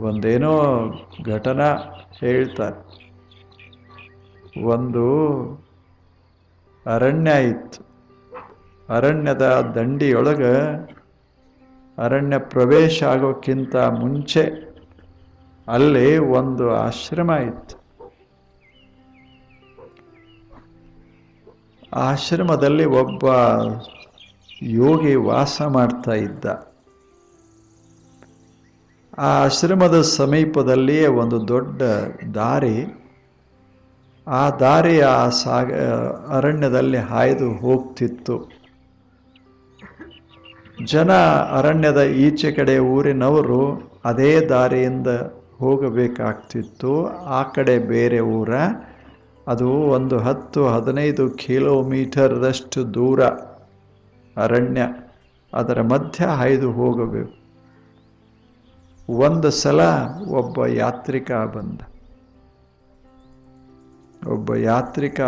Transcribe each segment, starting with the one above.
ಒಂದೇನೋ ಘಟನಾ ಹೇಳ್ತಾರೆ. ಒಂದು ಅರಣ್ಯ ಇತ್ತು. ಅರಣ್ಯದ ದಂಡಿಯೊಳಗೆ ಅರಣ್ಯ ಪ್ರವೇಶ ಆಗೋಕ್ಕಿಂತ ಮುಂಚೆ ಅಲ್ಲಿ ಒಂದು ಆಶ್ರಮ ಇತ್ತು. ಆಶ್ರಮದಲ್ಲಿ ಒಬ್ಬ ಯೋಗಿ ವಾಸ ಮಾಡ್ತಾ ಇದ್ದ. ಆ ಆಶ್ರಮದ ಸಮೀಪದಲ್ಲಿಯೇ ಒಂದು ದೊಡ್ಡ ದಾರಿ. ಆ ದಾರಿ ಆ ಸಾಗ, ಅರಣ್ಯದಲ್ಲಿ ಹಾಯ್ದು ಹೋಗ್ತಿತ್ತು. ಜನ ಅರಣ್ಯದ ಈಚೆ ಕಡೆ ಊರಿನವರು ಅದೇ ದಾರಿಯಿಂದ ಹೋಗಬೇಕಾಗ್ತಿತ್ತು. ಆ ಕಡೆ ಬೇರೆ ಊರ. ಅದು ಒಂದು ಹತ್ತು, ಹದಿನೈದು ಕಿಲೋಮೀಟರ್ದಷ್ಟು ದೂರ ಅರಣ್ಯ. ಅದರ ಮಧ್ಯ ಹಾಯ್ದು ಹೋಗಬೇಕು. ಒಂದು ಸಲ ಒಬ್ಬ ಯಾತ್ರಿಕ ಬಂದ. ಒಬ್ಬ ಯಾತ್ರಿಕ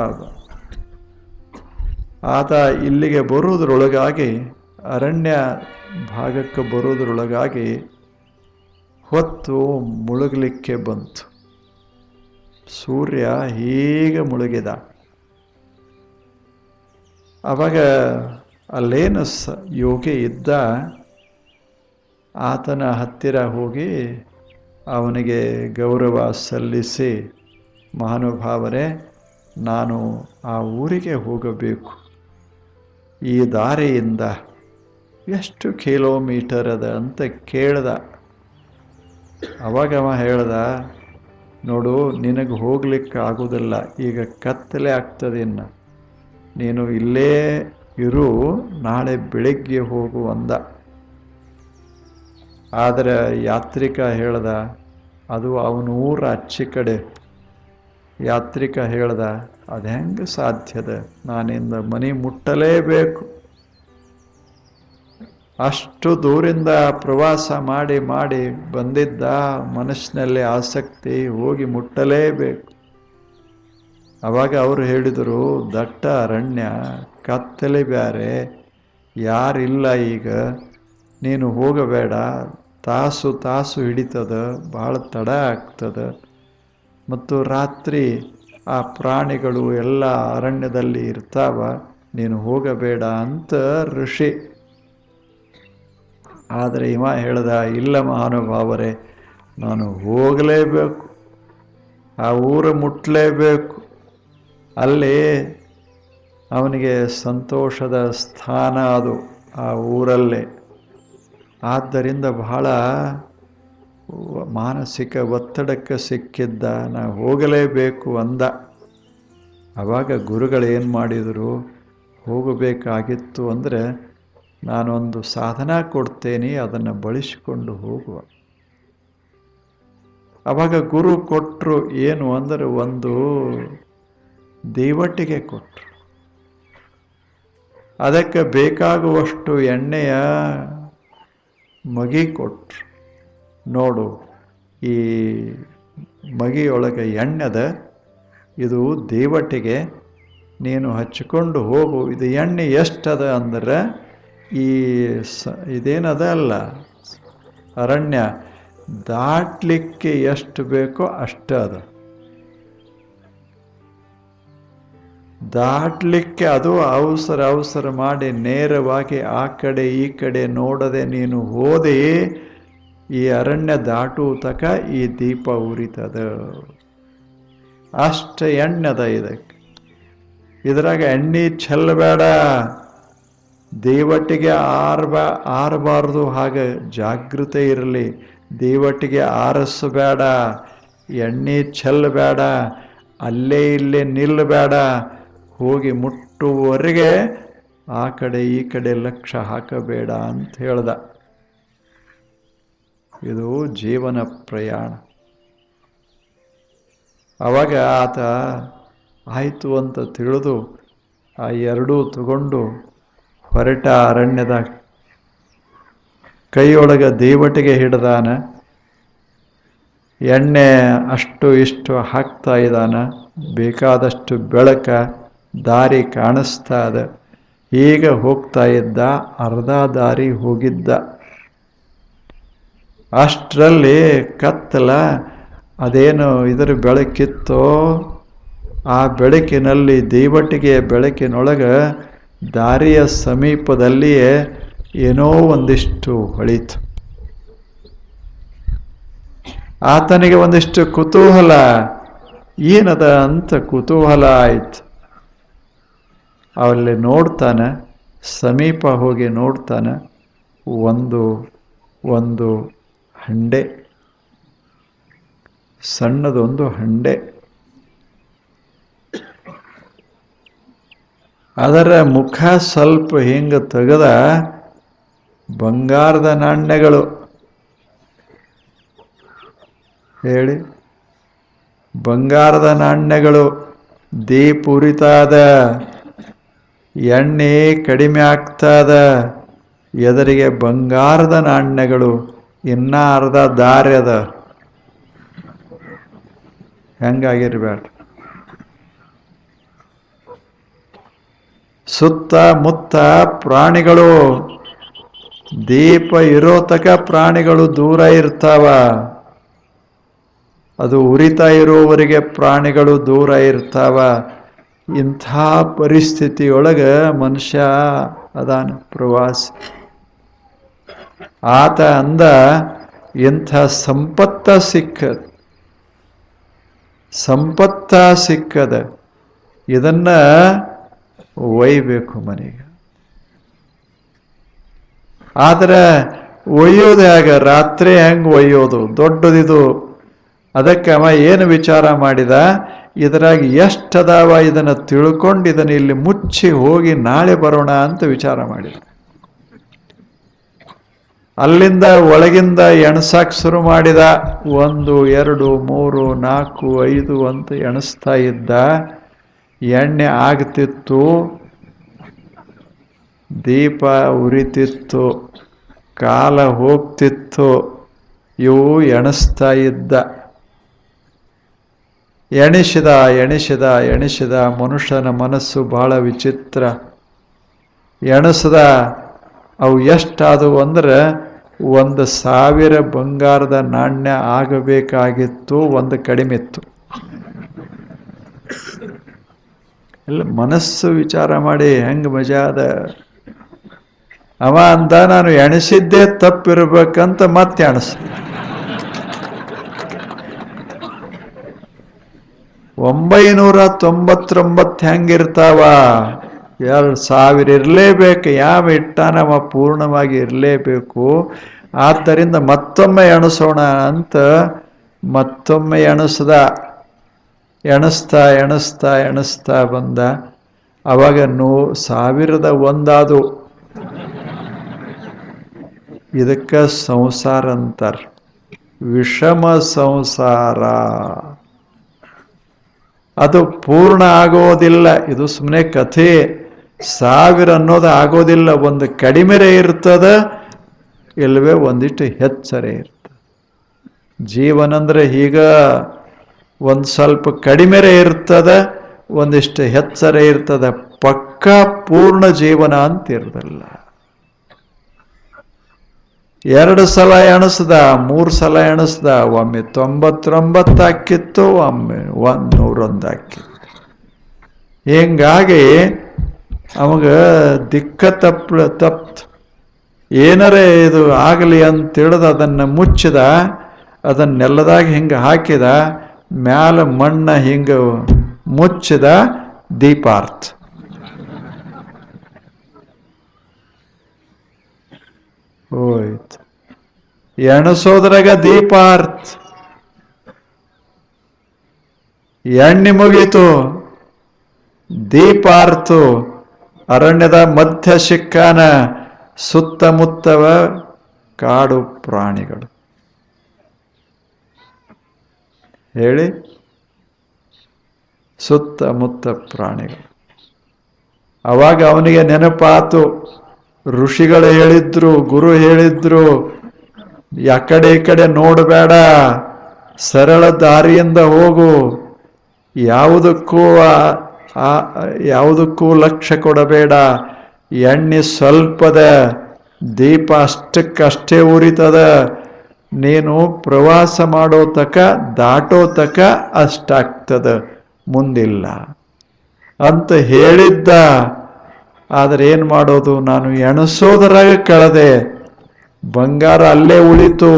ಆತ ಇಲ್ಲಿಗೆ ಬರುವುದರೊಳಗಾಗಿ, ಅರಣ್ಯ ಭಾಗಕ್ಕೆ ಬರೋದ್ರೊಳಗಾಗಿ ಹೊತ್ತು ಮುಳುಗಲಿಕ್ಕೆ ಬಂತು. ಸೂರ್ಯ ಹೀಗೆ ಮುಳುಗಿದ. ಅವಾಗ ಅಲ್ಲೇನು ಸ ಯೋಗಿ ಇದ್ದ ಆತನ ಹತ್ತಿರ ಹೋಗಿ ಅವನಿಗೆ ಗೌರವ ಸಲ್ಲಿಸಿ, ಮಹಾನುಭಾವರೇ, ನಾನು ಆ ಊರಿಗೆ ಹೋಗಬೇಕು. ಈ ದಾರಿಯಿಂದ ಎಷ್ಟು ಕಿಲೋಮೀಟರ್ ಅದ ಅಂತ ಕೇಳ್ದ. ಅವಾಗವ ಅವ ಹೇಳ್ದ, ನೋಡು, ನಿನಗೆ ಹೋಗ್ಲಿಕ್ಕೆ ಆಗೋದಿಲ್ಲ, ಈಗ ಕತ್ತಲೆ ಆಗ್ತದೆ ಇನ್ನು. ನೀನು ಇಲ್ಲೇ ಇರು, ನಾಳೆ ಬೆಳಿಗ್ಗೆ ಹೋಗು ಅಂದ. ಆದರೆ ಯಾತ್ರಿಕ ಹೇಳ್ದ, ಅದು ಅವನ ಊರ ಅಚ್ಚಿ ಕಡೆ. ಯಾತ್ರಿಕ ಹೇಳ್ದ, ಅದು ಹೆಂಗೆ ಸಾಧ್ಯದ ನಾನಿಂದ ಮನೆ ಮುಟ್ಟಲೇಬೇಕು. ಅಷ್ಟು ದೂರಿಂದ ಪ್ರವಾಸ ಮಾಡಿ ಮಾಡಿ ಬಂದಿದ್ದ ಮನಸ್ಸಿನಲ್ಲಿ ಆಸಕ್ತಿ ಹೋಗಿ ಮುಟ್ಟಲೇಬೇಕು. ಅವಾಗ ಅವರು ಹೇಳಿದರು, ದಟ್ಟ ಅರಣ್ಯ, ಕತ್ತಲೆ ಬ್ಯಾರೆ, ಯಾರಿಲ್ಲ ಈಗ. ನೀನು ಹೋಗಬೇಡ ತಾಸು ತಾಸು ಹಿಡಿತದ, ಭಾಳ ತಡ ಆಗ್ತದ. ಮತ್ತು ರಾತ್ರಿ ಆ ಪ್ರಾಣಿಗಳು ಎಲ್ಲ ಅರಣ್ಯದಲ್ಲಿ ಇರ್ತಾವ, ನೀನು ಹೋಗಬೇಡ ಅಂತ ಋಷಿ. ಆದರೆ ಇವ ಹೇಳ್ದ, ಇಲ್ಲ ಮಹಾನುಭಾವರೇ, ನಾನು ಹೋಗಲೇಬೇಕು, ಆ ಊರು ಮುಟ್ಟಲೇಬೇಕು ಅಲ್ಲಿ ಅವನಿಗೆ ಸಂತೋಷದ ಸ್ಥಾನ ಅದು, ಆ ಊರಲ್ಲೇ. ಆದ್ದರಿಂದ ಬಹಳ ಮಾನಸಿಕ ಒತ್ತಡಕ್ಕೆ ಸಿಕ್ಕಿದ್ದ, ನಾ ಹೋಗಲೇಬೇಕು ಅಂದ. ಆವಾಗ ಏನು ಮಾಡಿದರು, ಹೋಗಬೇಕಾಗಿತ್ತು ಅಂದರೆ ನಾನೊಂದು ಸಾಧನ ಕೊಡ್ತೇನೆ, ಅದನ್ನು ಬಳಸಿಕೊಂಡು ಹೋಗುವ. ಆವಾಗ ಗುರು ಕೊಟ್ಟರು ಏನು ಅಂದರೆ ಒಂದು ದೇವಟ್ಟಿಗೆ ಕೊಟ್ಟರು ಅದಕ್ಕೆ ಬೇಕಾಗುವಷ್ಟು ಎಣ್ಣೆಯ ಮಗಿ ಕೊಟ್ರು ನೋಡು, ಈ ಮಗಿಯೊಳಗೆ ಎಣ್ಣೆದ, ಇದು ದೇವಟಿಗೆ ನೀನು ಹಚ್ಚಿಕೊಂಡು ಹೋಗು. ಇದು ಎಣ್ಣೆ ಎಷ್ಟದ ಅಂದ್ರೆ, ಈ ಸ, ಇದೇನದ ಅಲ್ಲ? ಅರಣ್ಯ. ದಾಟಲಿಕ್ಕೆ ಎಷ್ಟು ಬೇಕೋ ಅಷ್ಟು ಅದ ದಾಟ್ಲಿಕ್ಕೆ ಅದು ಅವಸರ ಅವಸರ ಮಾಡಿ ನೇರವಾಗಿ ಆ ಕಡೆ, ಈ ಕಡೆ ನೋಡದೆ ನೀನು ಹೋದೆ, ಈ ಅರಣ್ಯ ದಾಟುವ ತಕ ಈ ದೀಪ ಉರಿತದ. ಅಷ್ಟ ಎಣ್ಣೆದ ಇದಕ್ಕೆ. ಇದ್ರಾಗ ಎಣ್ಣೆ ಚೆಲ್ಲಬೇಡ ದೇವಟ್ಟಿಗೆ ಆರ್ಬಾ, ಆರಬಾರ್ದು ಹಾಗೆ ಜಾಗೃತೆ ಇರಲಿ. ದೇವಟ್ಟಿಗೆ ಆರಿಸಬೇಡ. ಎಣ್ಣೆ ಚೆಲ್ಲಬೇಡ ಅಲ್ಲೇ ಇಲ್ಲೇ ನಿಲ್ಲಬೇಡ ಹೋಗಿ ಮುಟ್ಟುವವರೆಗೆ ಆ ಕಡೆ ಈ ಕಡೆ ಲಕ್ಷ ಹಾಕಬೇಡ ಅಂತ ಹೇಳ್ದ. ಇದು ಜೀವನ ಪ್ರಯಾಣ. ಅವಾಗ ಆತ ಆಯಿತು ಅಂತ ತಿಳಿದು ಆ ಎರಡೂ ತಗೊಂಡು ಹೊರಟ ಅರಣ್ಯದ ಕೈಯೊಳಗೆ ದೇವಟಿಗೆ ಹಿಡ್ದಾನ. ಎಣ್ಣೆ ಅಷ್ಟು ಇಷ್ಟು ಹಾಕ್ತಾ ಇದ್ದಾನ ಬೇಕಾದಷ್ಟು ಬೆಳಕ ದಾರಿ ಕಾಣಿಸ್ತಾ ಇದೆ ಈಗ ಹೋಗ್ತಾ ಇದ್ದ, ಅರ್ಧ ದಾರಿ ಹೋಗಿದ್ದ. ಅಷ್ಟರಲ್ಲಿ ಕತ್ತಲ ಅದೇನು ಇದರ ಬೆಳಕಿತ್ತೋ, ಆ ಬೆಳಕಿನಲ್ಲಿ ದೀವಟಿಗೆಯ ಬೆಳಕಿನೊಳಗೆ ದಾರಿಯ ಸಮೀಪದಲ್ಲಿಯೇ ಏನೋ ಒಂದಿಷ್ಟು ಹೊಳಿತು. ಆತನಿಗೆ ಒಂದಿಷ್ಟು ಕುತೂಹಲ. ಏನದ ಅಂತ ಕುತೂಹಲ ಆಯ್ತು. ಅಲ್ಲಿ ನೋಡ್ತಾನೆ, ಸಮೀಪ ಹೋಗಿ ನೋಡ್ತಾನೆ, ಒಂದು ಒಂದು ಹಂಡೆ. ಸಣ್ಣದೊಂದು ಹಂಡೆ. ಅದರ ಮುಖ ಸ್ವಲ್ಪ ಹಿಂಗೆ ತೆಗೆದ ಬಂಗಾರದ ನಾಣ್ಯಗಳು. ಹೇಳಿ. ಬಂಗಾರದ ನಾಣ್ಯಗಳು ದೀಪ ಉರಿತಾದ ಎಣ್ಣೆ ಕಡಿಮೆ ಆಗ್ತದ, ಎದುರಿಗೆ ಬಂಗಾರದ ನಾಣ್ಯಗಳು ಇನ್ನೂ ಅರ್ಧ ದಾರಿ ಹೆಂಗಾಗಿರ್ಬೇಡ ಸುತ್ತ ಮುತ್ತ ಪ್ರಾಣಿಗಳು, ದೀಪ ಇರೋ ತಕ ಪ್ರಾಣಿಗಳು ದೂರ ಇರ್ತಾವ. ಅದು ಉರಿತಾ ಇರೋವರಿಗೆ ಪ್ರಾಣಿಗಳು ದೂರ ಇರ್ತಾವ. ಇಂಥ ಪರಿಸ್ಥಿತಿಯೊಳಗೆ ಮನುಷ್ಯ ಅದಾನ, ಪ್ರವಾಸ. ಆತ ಅಂದ, ಇಂಥ ಸಂಪತ್ತ ಸಿಕ್ಕ ಸಂಪತ್ತ ಸಿಕ್ಕದ. ಇದನ್ನ ಒಯ್ಬೇಕು ಮನೆಗೆ. ಆದರೆ ಒಯ್ಯೋದು ರಾತ್ರಿ ಹೆಂಗೆ ಒಯ್ಯೋದು? ದೊಡ್ಡದಿದು. ಅದಕ್ಕೆ ಅವ ಏನು ವಿಚಾರ ಮಾಡಿದ? ಇದರಾಗ ಎಷ್ಟದಾವ ಇದನ್ನು ತಿಳ್ಕೊಂಡು ಇದನ್ನು ಇಲ್ಲಿ ಮುಚ್ಚಿ ಹೋಗಿ ನಾಳೆ ಬರೋಣ ಅಂತ ವಿಚಾರ ಮಾಡಿದ ಅಲ್ಲಿಂದ ಒಳಗಿಂದ ಎಣಸಾಕ್ ಶುರು ಮಾಡಿದ ಒಂದು, ಎರಡು, ಮೂರು, ನಾಲ್ಕು, ಐದು ಅಂತ ಎಣಿಸ್ತಾ ಇದ್ದ ಎಣ್ಣೆ ಆಗ್ತಿತ್ತು, ದೀಪ ಉರಿತಿತ್ತು, ಕಾಲ ಹೋಗ್ತಿತ್ತು, ಇವು ಎಣಿಸ್ತಾ ಇದ್ದ. ಎಣಿಸಿದ ಎಣಿಸಿದ ಎಣಿಸಿದ ಮನುಷ್ಯನ ಮನಸ್ಸು ಬಹಳ ವಿಚಿತ್ರ. ಎಣಿಸದ ಅವು ಎಷ್ಟಾದವು ಅಂದರೆ ಒಂದು ಸಾವಿರ ಬಂಗಾರದ ನಾಣ್ಯ ಆಗಬೇಕಾಗಿತ್ತು, ಒಂದು ಕಡಿಮೆ ಇತ್ತು. ಇಲ್ಲ, ಮನಸ್ಸು ವಿಚಾರ ಮಾಡಿ ಹೆಂಗೆ ಮಜಾ ಅದ ಅವ ಅಂದ, ನಾನು ಎಣಿಸಿದ್ದೇ ತಪ್ಪಿರ್ಬೇಕಂತ ಮತ್ತೆ ಎಣಸ ಒಂಬೈನೂರ ತೊಂಬತ್ತೊಂಬತ್ತು ಹೆಂಗಿರ್ತಾವ? ಎರಡು ಸಾವಿರ ಇರಲೇಬೇಕು, ಯಾವ ಇಟ್ಟಾನವ ಪೂರ್ಣವಾಗಿ ಇರಲೇಬೇಕು. ಆದ್ದರಿಂದ ಮತ್ತೊಮ್ಮೆ ಎಣಿಸೋಣ ಅಂತ ಮತ್ತೊಮ್ಮೆ ಎಣಿಸ್ದ, ಎಣಿಸ್ತಾ ಎಣಿಸ್ತಾ ಎಣಿಸ್ತಾ ಬಂದ. ಅವಾಗ ನೂ ಸಾವಿರದ ಒಂದಾದು. ಇದಕ್ಕೆ ಸಂಸಾರ ಅಂತಾರೆ. ವಿಷಮ ಸಂಸಾರ. ಅದು ಪೂರ್ಣ ಆಗೋದಿಲ್ಲ. ಇದು ಸುಮ್ಮನೆ ಕಥೆ. ಸಾವಿರ ಅನ್ನೋದು ಆಗೋದಿಲ್ಲ. ಒಂದು ಕಡಿಮೆರೆ ಇರ್ತದ ಇಲ್ಲವೇ ಒಂದಿಷ್ಟು ಹೆಚ್ಚರೆ ಇರ್ತದೆ. ಜೀವನ ಅಂದರೆ ಈಗ ಒಂದು ಸ್ವಲ್ಪ ಕಡಿಮೆರೆ ಇರ್ತದ, ಒಂದಿಷ್ಟು ಹೆಚ್ಚರೆ ಇರ್ತದ. ಪಕ್ಕ ಪೂರ್ಣ ಜೀವನ ಅಂತ ಇರೋದಿಲ್ಲ ಎರಡು ಸಲ ಎಣಿಸ್ದ, ಮೂರು ಸಲ ಎಣಿಸ್ದ, ಒಮ್ಮೆ ತೊಂಬತ್ತೊಂಬತ್ತು ಹಾಕಿತ್ತು ಒಮ್ಮೆ ಒಂದು ನೂರೊಂದು ಹಾಕಿತ್ತು ಹಿಂಗಾಗಿ ಅವಾಗ ದಿಕ್ಕ ತಪ್ಪ ತಪ್ತು. ಏನರೇ ಇದು ಆಗಲಿ ಅಂತ ತಿಳಿದು ಅದನ್ನು ಮುಚ್ಚಿದ, ಅದನ್ನೆಲ್ಲದಾಗ ಹಿಂಗೆ ಹಾಕಿದ, ಮ್ಯಾಲ ಮಣ್ಣ ಹಿಂಗೆ ಮುಚ್ಚಿದ ದೀಪಾರ್ಥ. ಹೋಯ್ತು. ಎಣಸೋದ್ರಾಗ ದೀಪಾರ್ಥ. ಎಣ್ಣೆ ಮುಗೀತು. ದೀಪಾರ್ತು ಅರಣ್ಯದ ಮಧ್ಯ ಶಿಕ್ಕಾನ ಸುತ್ತಮುತ್ತವ ಕಾಡು ಪ್ರಾಣಿಗಳು. ಹೇಳಿ. ಸುತ್ತಮುತ್ತ ಪ್ರಾಣಿಗಳು. ಅವಾಗ ಅವನಿಗೆ ನೆನಪಾತು. ಋಷಿಗಳು ಹೇಳಿದ್ರು, ಗುರು ಹೇಳಿದ್ರು, ಯಾಕಡೆ ಕಡೆ ಈ ಕಡೆ ನೋಡಬೇಡ, ಸರಳ ದಾರಿಯಿಂದ ಹೋಗು, ಯಾವುದಕ್ಕೂ ಯಾವುದಕ್ಕೂ ಲಕ್ಷ್ಯ ಕೊಡಬೇಡ, ಎಣ್ಣೆ ಸ್ವಲ್ಪದ, ದೀಪ ಅಷ್ಟಕ್ಕಷ್ಟೇ ಉರಿತದ, ನೀನು ಪ್ರವಾಸ ಮಾಡೋ ತಕ, ದಾಟೋ ತಕ ಅಷ್ಟಾಗ್ತದ, ಮುಂದಿಲ್ಲ. ಅಂತ ಹೇಳಿದ್ದ ಆದರೆ ಏನು ಮಾಡೋದು? ನಾನು ಎಣಸೋದರಾಗ ಕಳೆದೆ. ಬಂಗಾರ ಅಲ್ಲೇ ಉಳಿತು.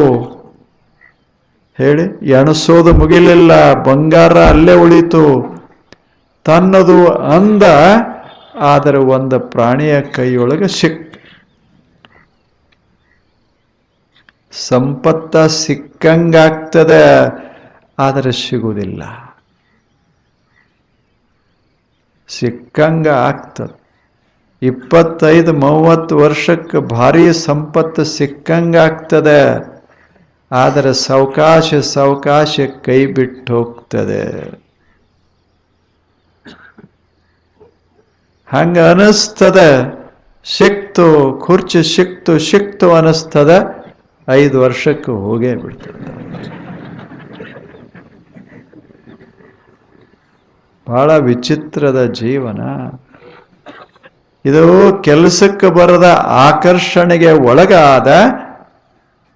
ಹೇಳಿ, ಎಣಸೋದು ಮುಗಿಲಿಲ್ಲ. ಬಂಗಾರ ಅಲ್ಲೇ ಉಳಿತು. ತನ್ನದು ಅಂದ, ಆದರೆ ಒಂದು ಪ್ರಾಣಿಯ ಕೈಯೊಳಗೆ ಸಿಕ್. ಸಂಪತ್ತ ಸಿಕ್ಕಂಗಾಗ್ತದೆ, ಆದರೆ ಸಿಗುವುದಿಲ್ಲ. ಸಿಕ್ಕಂಗ ಆಗ್ತದೆ. ಇಪ್ಪತ್ತೈದು ಮೂವತ್ತು ವರ್ಷಕ್ಕೆ ಭಾರಿ ಸಂಪತ್ತು ಸಿಕ್ಕಂಗಾಗ್ತದೆ. ಆದರೆ ಸಾವಕಾಶ ಸಾವಕಾಶ ಕೈ ಬಿಟ್ಟು ಹೋಗ್ತದೆ. ಹಂಗ ಅನಿಸ್ತದೆ. ಸಿಕ್ತು ಕುರ್ಚಿ ಸಿಕ್ತು ಸಿಕ್ತು ಅನಿಸ್ತದ. ಐದು ವರ್ಷಕ್ಕೆ ಹೋಗೇ ಬಿಡ್ತದೆ. ಬಹಳ ವಿಚಿತ್ರದ ಜೀವನ. ಇದು ಕೆಲಸಕ್ಕೆ ಬರದ ಆಕರ್ಷಣೆಗೆ ಒಳಗಾದ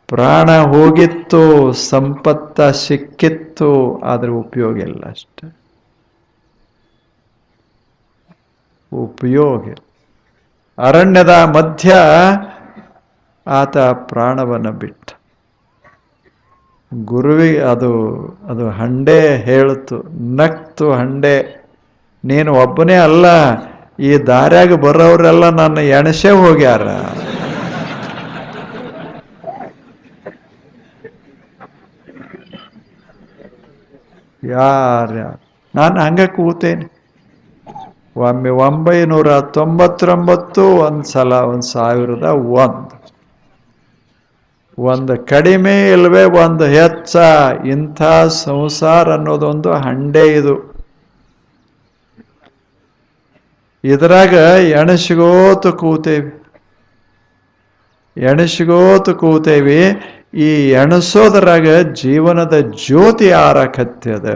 ಪ್ರಾಣ ಹೋಗಿತ್ತು, ಸಂಪತ್ತ ಸಿಕ್ಕಿತ್ತು, ಆದರೆ ಉಪಯೋಗ ಇಲ್ಲ ಅಷ್ಟೆ. ಉಪಯೋಗ ಅರಣ್ಯದ ಮಧ್ಯ ಆತ ಪ್ರಾಣವನ್ನು ಬಿಟ್ಟ. ಗುರುವಿ ಅದು ಅದು ಹಂಡೆ ಹೇಳ್ತು, ನಕ್ತು ಹಂಡೆ, ನೀನು ಒಬ್ಬನೇ ಅಲ್ಲ ಈ ದಾರ್ಯಾಗ ಬರೋರೆಲ್ಲ ನನ್ನ ಎಣಸೇ ಹೋಗ್ಯಾರ. ಯಾರ ನಾನು ಹಂಗ ಕೂತೇನೆ. ಒಮ್ಮೆ ಒಂಬೈನೂರ ತೊಂಬತ್ತೊಂಬತ್ತು ಒಂದು ಸಲ ಒಂದು ಸಾವಿರದ ಒಂದು. ಒಂದು ಕಡಿಮೆ ಇಲ್ಲವೇ ಒಂದು ಹೆಚ್ಚ ಇಂಥ ಸಂಸಾರ ಅನ್ನೋದೊಂದು ಹಂಡೆ ಇದು. ಇದ್ರಾಗ ಎಣಸಿಗೋತು ಕೂತೇವಿ. ಎಣಸಿಗೋತು ಕೂತೇವಿ. ಈ ಎಣಸೋದ್ರಾಗ ಜೀವನದ ಜ್ಯೋತಿ ಆರಕತ್ಯದ.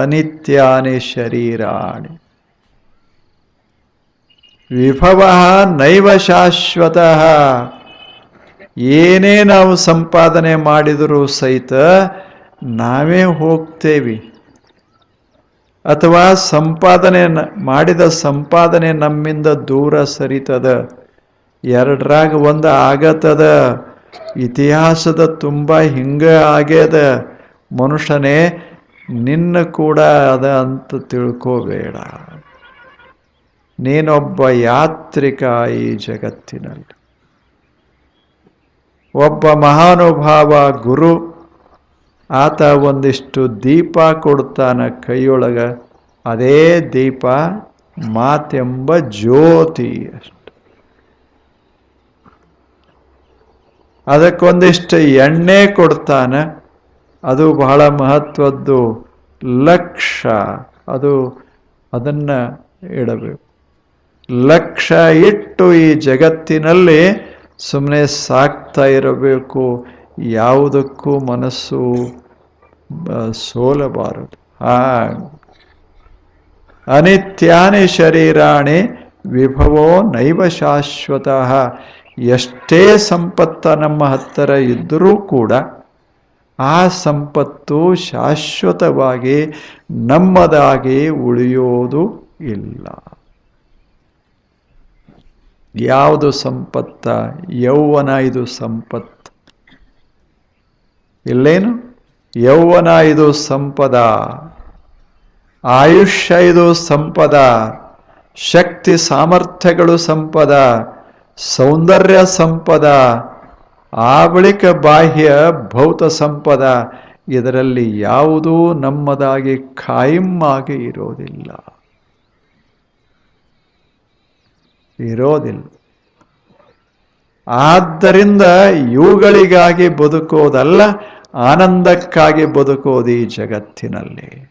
ಅನಿತ್ಯಾನಿ ಶರೀರಾಣಿ. ವಿಭವ ನೈವ ಶಾಶ್ವತ. ಏನೇ ನಾವು ಸಂಪಾದನೆ ಮಾಡಿದರೂ ಸಹಿತ ನಾವೇ ಹೋಗ್ತೇವಿ. ಅಥವಾ ಸಂಪಾದನೆ ಮಾಡಿದ ಸಂಪಾದನೆ ನಮ್ಮಿಂದ ದೂರ ಸರಿತದ, ಎರಡರಾಗ ಒಂದು ಆಗತದ, ಇತಿಹಾಸದ ತುಂಬ ಹಿಂಗ ಆಗ್ಯದ, ಮನುಷ್ಯನೇ ನಿನ್ನ ಕೂಡ ಅದ ಅಂತ ತಿಳ್ಕೋಬೇಡ. ನೀನೊಬ್ಬ ಯಾತ್ರಿಕ ಈ ಜಗತ್ತಿನಲ್ಲಿ. ಒಬ್ಬ ಮಹಾನುಭಾವ ಗುರು ಆತ ಒಂದಿಷ್ಟು ದೀಪ ಕೊಡ್ತಾನೆ ಕೈಯೊಳಗ. ಅದೇ ದೀಪ ಮಾತೆಂಬ ಜ್ಯೋತಿ ಅಷ್ಟು. ಅದಕ್ಕೊಂದಿಷ್ಟು ಎಣ್ಣೆ ಕೊಡ್ತಾನೆ ಅದು ಬಹಳ ಮಹತ್ವದ್ದು ಲಕ್ಷ. ಅದು ಅದನ್ನು ಇಡಬೇಕು. ಲಕ್ಷ ಇಟ್ಟು ಈ ಜಗತ್ತಿನಲ್ಲಿ ಸುಮ್ಮನೆ ಸಾಕ್ತಾ ಇರಬೇಕು. ಯಾವುದಕ್ಕೂ ಮನಸ್ಸು ಸೋಲಬಾರದು. ಆ, ಅನಿತ್ಯಾನಿ ಶರೀರಾಣಿ ವಿಭವೋ ನೈವ ಶಾಶ್ವತ. ಎಷ್ಟೇ ಸಂಪತ್ತ ನಮ್ಮ ಹತ್ತಿರ ಇದ್ದರೂ ಕೂಡ ಆ ಸಂಪತ್ತು ಶಾಶ್ವತವಾಗಿ ನಮ್ಮದಾಗಿ ಉಳಿಯೋದು ಇಲ್ಲ. ಯಾವುದು ಸಂಪತ್ತ? ಯೌವನ ಇದು ಸಂಪತ್ತು. ಇಲ್ಲೇನು? ಯೌವನ ಇದು ಸಂಪದ, ಆಯುಷ್ಯ ಇದು ಸಂಪದ, ಶಕ್ತಿ ಸಾಮರ್ಥ್ಯಗಳು ಸಂಪದ, ಸೌಂದರ್ಯ ಸಂಪದ ಆ ಬಳಿಕ ಬಾಹ್ಯ ಭೌತ ಸಂಪದ, ಇದರಲ್ಲಿ ಯಾವುದೂ ನಮ್ಮದಾಗಿ ಆಗಿ ಇರೋದಿಲ್ಲ. ಇರೋದಿಲ್ಲ. ಆದ್ದರಿಂದ ಇವುಗಳಿಗಾಗಿ ಬದುಕೋದಲ್ಲ ಆನಂದಕ್ಕಾಗಿ ಬದುಕೋದು ಈ ಜಗತ್ತಿನಲ್ಲಿ.